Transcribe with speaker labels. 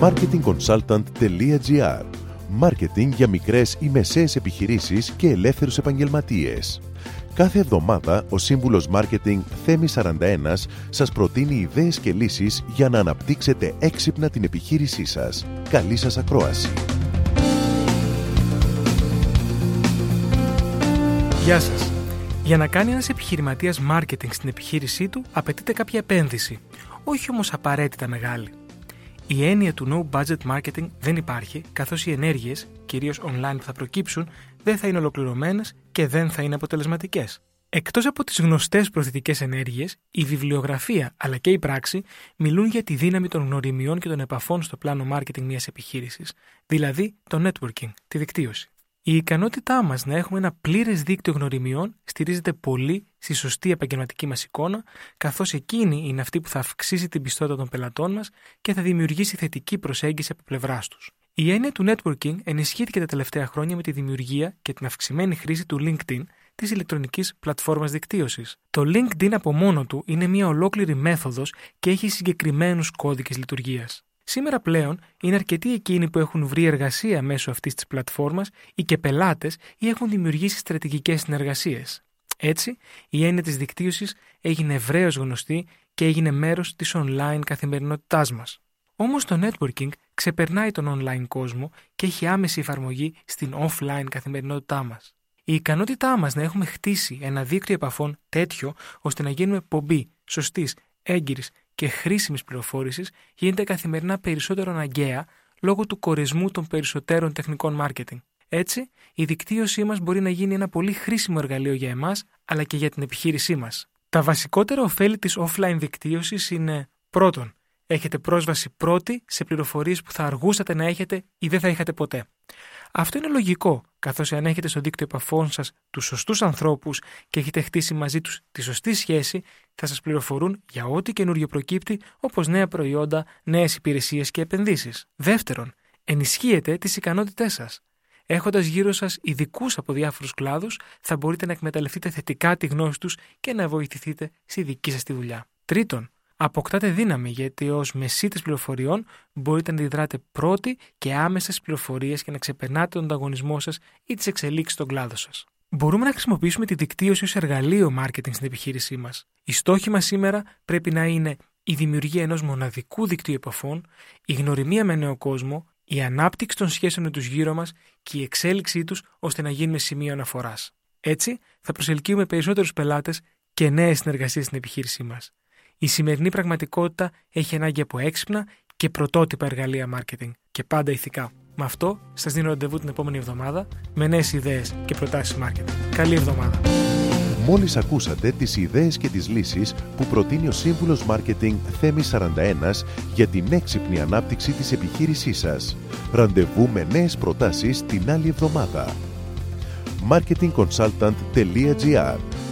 Speaker 1: marketingconsultant.gr Μάρκετινγκ για μικρές ή μεσαίες επιχειρήσεις και ελεύθερους επαγγελματίες. Κάθε εβδομάδα ο σύμβουλος Μάρκετινγκ Θέμη 41 σας προτείνει ιδέες και λύσεις για να αναπτύξετε έξυπνα την επιχείρησή σας. Καλή σας ακρόαση!
Speaker 2: Γεια σας! Για να κάνει ένας επιχειρηματίας marketing στην επιχείρησή του απαιτείται κάποια επένδυση, όχι όμως απαραίτητα μεγάλη. Η έννοια του no budget marketing δεν υπάρχει, καθώς οι ενέργειες, κυρίως online που θα προκύψουν, δεν θα είναι ολοκληρωμένες και δεν θα είναι αποτελεσματικές. Εκτός από τις γνωστές προθετικές ενέργειες, η βιβλιογραφία αλλά και η πράξη μιλούν για τη δύναμη των γνωριμιών και των επαφών στο πλάνο marketing μιας επιχείρησης, δηλαδή το networking, τη δικτύωση. Η ικανότητά μας να έχουμε ένα πλήρες δίκτυο γνωριμιών στηρίζεται πολύ στη σωστή επαγγελματική μας εικόνα, καθώς εκείνη είναι αυτή που θα αυξήσει την πιστότητα των πελατών μας και θα δημιουργήσει θετική προσέγγιση από πλευράς τους. Η έννοια του networking ενισχύθηκε τα τελευταία χρόνια με τη δημιουργία και την αυξημένη χρήση του LinkedIn, της ηλεκτρονικής πλατφόρμας δικτύωσης. Το LinkedIn από μόνο του είναι μια ολόκληρη μέθοδος και έχει συγκεκριμένους κώδικες λειτουργίας. Σήμερα πλέον είναι αρκετοί εκείνοι που έχουν βρει εργασία μέσω αυτής της πλατφόρμας ή και πελάτες ή έχουν δημιουργήσει στρατηγικές συνεργασίες. Έτσι, η έννοια της δικτύωσης έγινε ευρέως γνωστή και έγινε μέρος της online καθημερινότητάς μας. Όμως το networking ξεπερνάει τον online κόσμο και έχει άμεση εφαρμογή στην offline καθημερινότητά μας. Η ικανότητά μας να έχουμε χτίσει ένα δίκτυο επαφών τέτοιο ώστε να γίνουμε πομπή σωστής, έγκυρης και χρήσιμης πληροφόρησης γίνεται καθημερινά περισσότερο αναγκαία λόγω του κορεσμού των περισσότερων τεχνικών marketing. Έτσι, η δικτύωσή μας μπορεί να γίνει ένα πολύ χρήσιμο εργαλείο για εμάς αλλά και για την επιχείρησή μας. Τα βασικότερα ωφέλη της offline δικτύωσης είναι πρώτον, έχετε πρόσβαση πρώτη σε πληροφορίες που θα αργούσατε να έχετε ή δεν θα είχατε ποτέ. Αυτό είναι λογικό, καθώς αν έχετε στο δίκτυο επαφών σας τους σωστούς ανθρώπους και έχετε χτίσει μαζί τους τη σωστή σχέση, θα σας πληροφορούν για ό,τι καινούριο προκύπτει, όπως νέα προϊόντα, νέες υπηρεσίες και επενδύσεις. Δεύτερον, ενισχύετε τις ικανότητές σας. Έχοντας γύρω σας ειδικούς από διάφορους κλάδους, θα μπορείτε να εκμεταλλευτείτε θετικά τη γνώση τους και να βοηθηθείτε στη δική σας τη δουλειά. Τρίτον, αποκτάτε δύναμη γιατί ως μεσίτε πληροφοριών μπορείτε να αντιδράτε πρώτοι και άμεσες πληροφορίες και να ξεπερνάτε τον ανταγωνισμό σας ή τις εξελίξεις στον κλάδο σας. Μπορούμε να χρησιμοποιήσουμε τη δικτύωση ως εργαλείο marketing στην επιχείρησή μας. Η στόχη μας σήμερα πρέπει να είναι η δημιουργία ενός μοναδικού δικτύου επαφών, η γνωριμία με νέο κόσμο, η ανάπτυξη των σχέσεων με τους γύρω μας και η εξέλιξή τους ώστε να γίνουμε σημείο αναφοράς. Έτσι, θα προσελκύουμε περισσότερους πελάτες και νέες συνεργασίες στην επιχείρησή μας. Η σημερινή πραγματικότητα έχει ανάγκη από έξυπνα και πρωτότυπα εργαλεία marketing και πάντα ηθικά. Με αυτό, σας δίνω ραντεβού την επόμενη εβδομάδα με νέες ιδέες και προτάσεις marketing. Καλή εβδομάδα.
Speaker 1: Μόλις ακούσατε τις ιδέες και τις λύσεις που προτείνει ο σύμβουλος Μάρκετινγκ Θέμης 41 για την έξυπνη ανάπτυξη της επιχείρησής σας. Ραντεβού με νέες προτάσεις την άλλη εβδομάδα. marketingconsultant.gr